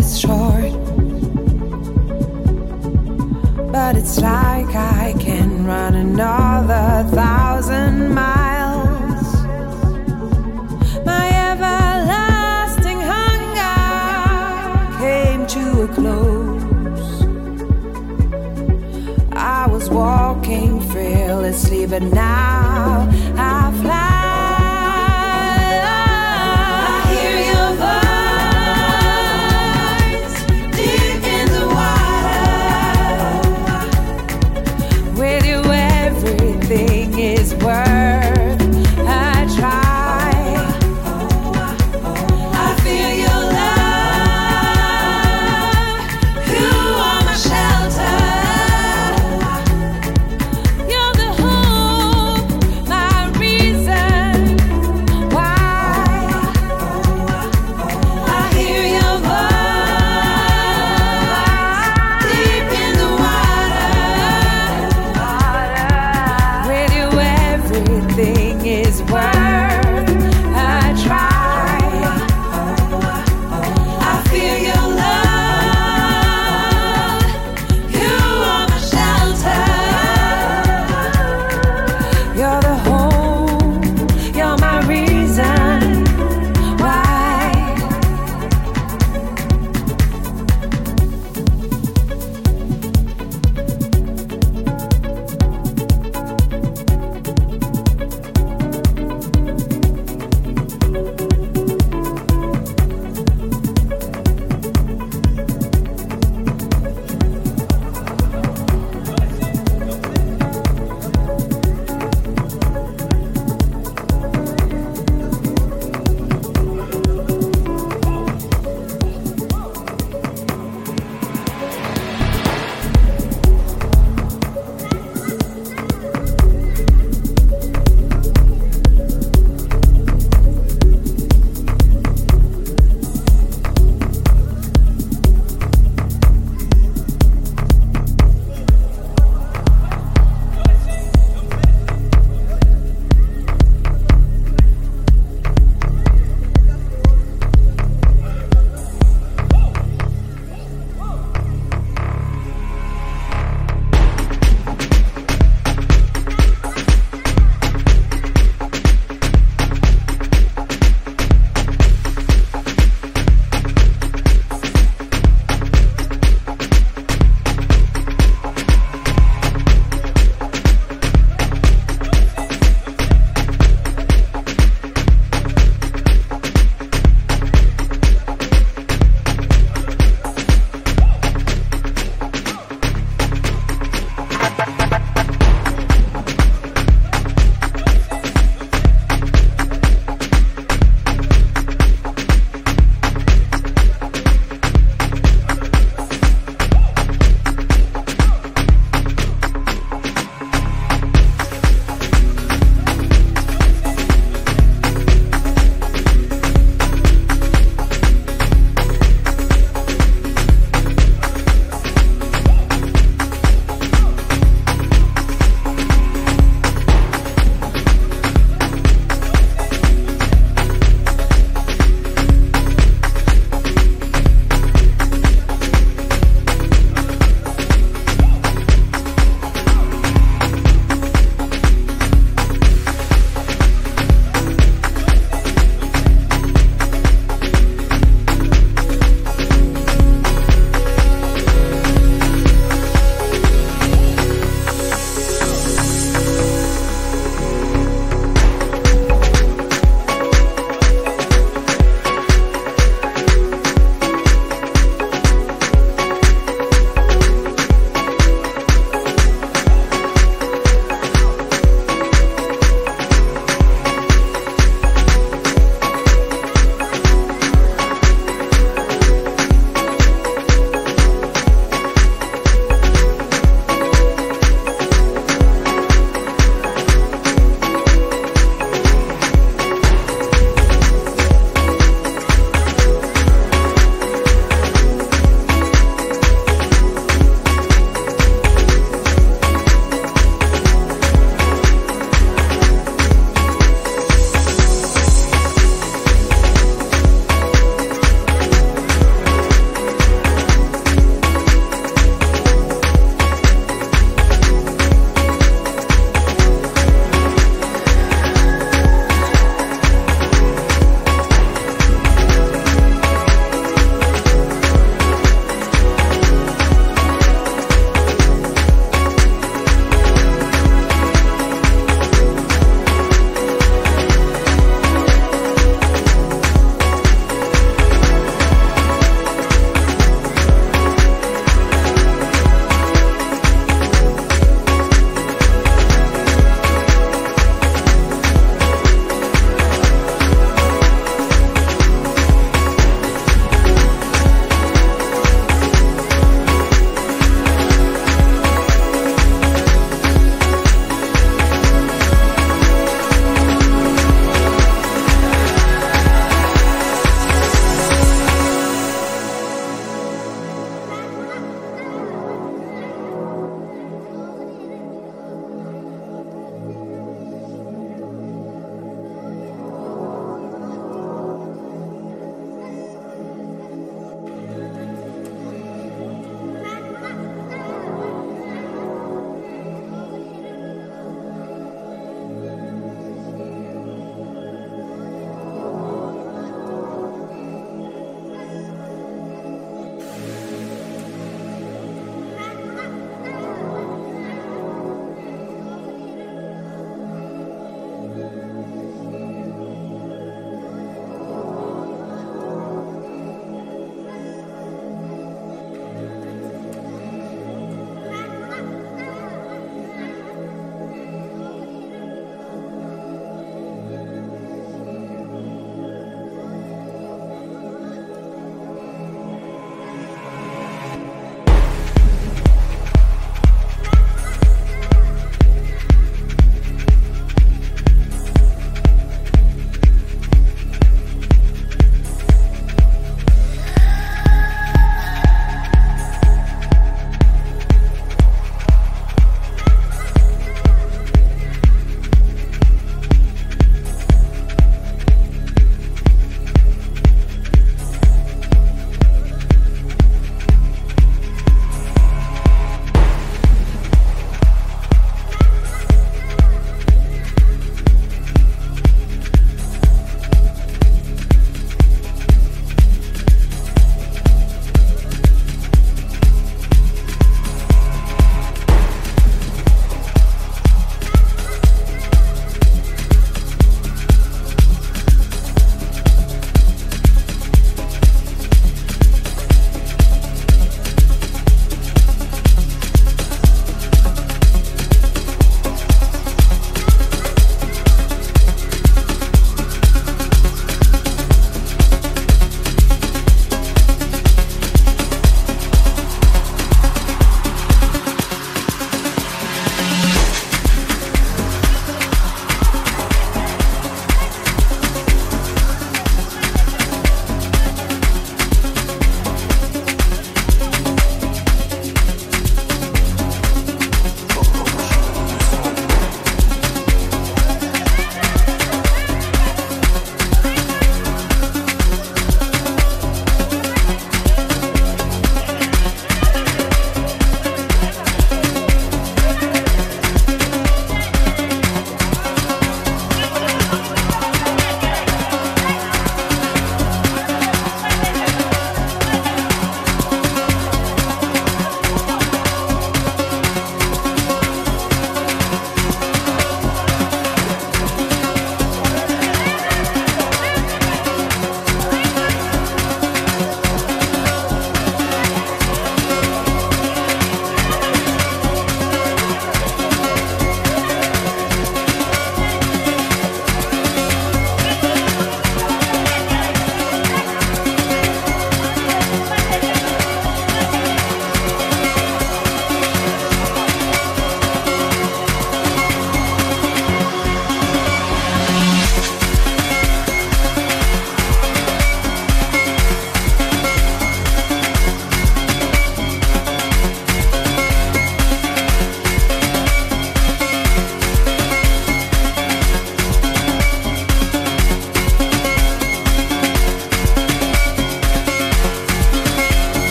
is short. But it's like I can run another thousand miles. My everlasting hunger came to a close. I was walking fearlessly, but now.